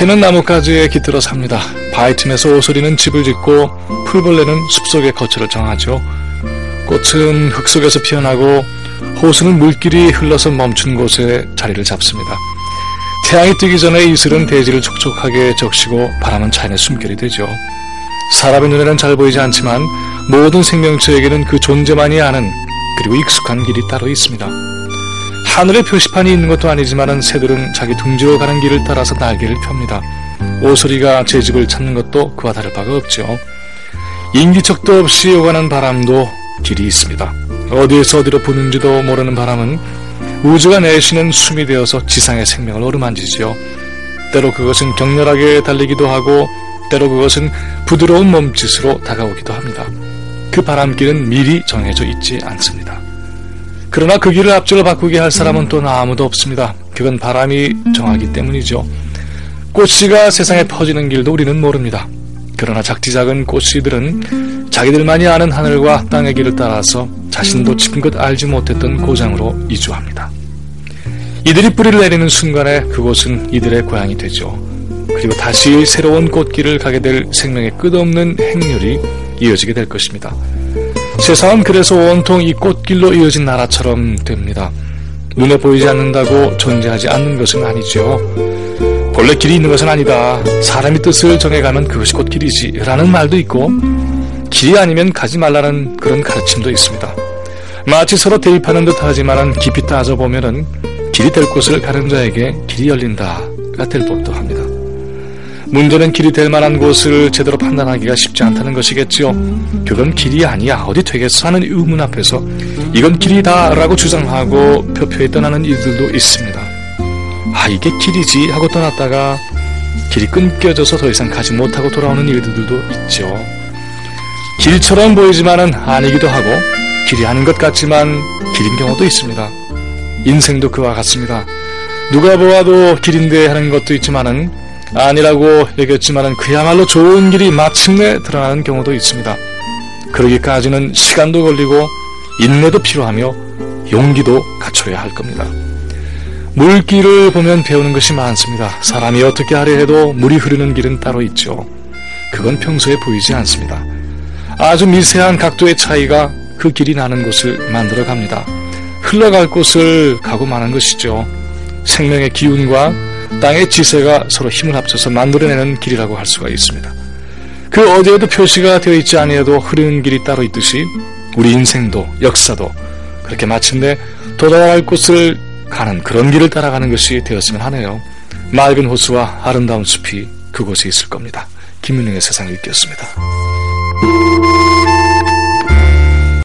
새는 나뭇가지에 깃들어 삽니다. 바위 틈에서 오소리는 집을 짓고 풀벌레는 숲속의 거처를 정하죠. 꽃은 흙 속에서 피어나고 호수는 물길이 흘러서 멈춘 곳에 자리를 잡습니다. 태양이 뜨기 전에 이슬은 대지를 촉촉하게 적시고 바람은 자연의 숨결이 되죠. 사람의 눈에는 잘 보이지 않지만 모든 생명체에게는 그 존재만이 아는 그리고 익숙한 길이 따로 있습니다. 하늘에 표시판이 있는 것도 아니지만 새들은 자기 둥지로 가는 길을 따라서 날개를 펴니다. 오소리가 제 집을 찾는 것도 그와 다를 바가 없죠. 인기척도 없이 오가는 바람도 길이 있습니다. 어디에서 어디로 부는지도 모르는 바람은 우주가 내쉬는 숨이 되어서 지상의 생명을 어루만지지요. 때로 그것은 격렬하게 달리기도 하고 때로 그것은 부드러운 몸짓으로 다가오기도 합니다. 그 바람길은 미리 정해져 있지 않습니다. 그러나 그 길을 앞줄로 바꾸게 할 사람은 또 아무도 없습니다. 그건 바람이 정하기 때문이죠. 꽃씨가 세상에 퍼지는 길도 우리는 모릅니다. 그러나 작디 작은 꽃씨들은 자기들만이 아는 하늘과 땅의 길을 따라서 자신도 지금껏 알지 못했던 고장으로 이주합니다. 이들이 뿌리를 내리는 순간에 그곳은 이들의 고향이 되죠. 그리고 다시 새로운 꽃길을 가게 될 생명의 끝없는 행렬이 이어지게 될 것입니다. 세상은 그래서 온통 이 꽃길로 이어진 나라처럼 됩니다. 눈에 보이지 않는다고 존재하지 않는 것은 아니죠. 본래 길이 있는 것은 아니다. 사람이 뜻을 정해가면 그것이 곧 길이지. 라는 말도 있고, 길이 아니면 가지 말라는 그런 가르침도 있습니다. 마치 서로 대입하는 듯 하지만은 깊이 따져보면은 길이 될 곳을 가는 자에게 길이 열린다가 될 법도 합니다. 문제는 길이 될 만한 곳을 제대로 판단하기가 쉽지 않다는 것이겠지요. 그건 길이 아니야. 어디 되겠어? 하는 의문 앞에서 이건 길이다 라고 주장하고 표표에 떠나는 이들도 있습니다. 아, 이게 길이지 하고 떠났다가 길이 끊겨져서 더 이상 가지 못하고 돌아오는 이들도 있죠. 길처럼 보이지만은 아니기도 하고 길이 아닌 것 같지만 길인 경우도 있습니다. 인생도 그와 같습니다. 누가 보아도 길인데 하는 것도 있지만은 아니라고 여겼지만은 그야말로 좋은 길이 마침내 드러나는 경우도 있습니다. 그러기까지는 시간도 걸리고 인내도 필요하며 용기도 갖춰야 할 겁니다. 물길을 보면 배우는 것이 많습니다. 사람이 어떻게 하려 해도 물이 흐르는 길은 따로 있죠. 그건 평소에 보이지 않습니다. 아주 미세한 각도의 차이가 그 길이 나는 곳을 만들어 갑니다. 흘러갈 곳을 가고 마는 것이죠. 생명의 기운과 땅의 지세가 서로 힘을 합쳐서 만들어내는 길이라고 할 수가 있습니다. 그 어디에도 표시가 되어 있지 아니해도 흐르는 길이 따로 있듯이 우리 인생도 역사도 그렇게 마침내 도달할 곳을 가는 그런 길을 따라가는 것이 되었으면 하네요. 맑은 호수와 아름다운 숲이 그곳에 있을 겁니다. 김윤영의 세상 읽기였습니다.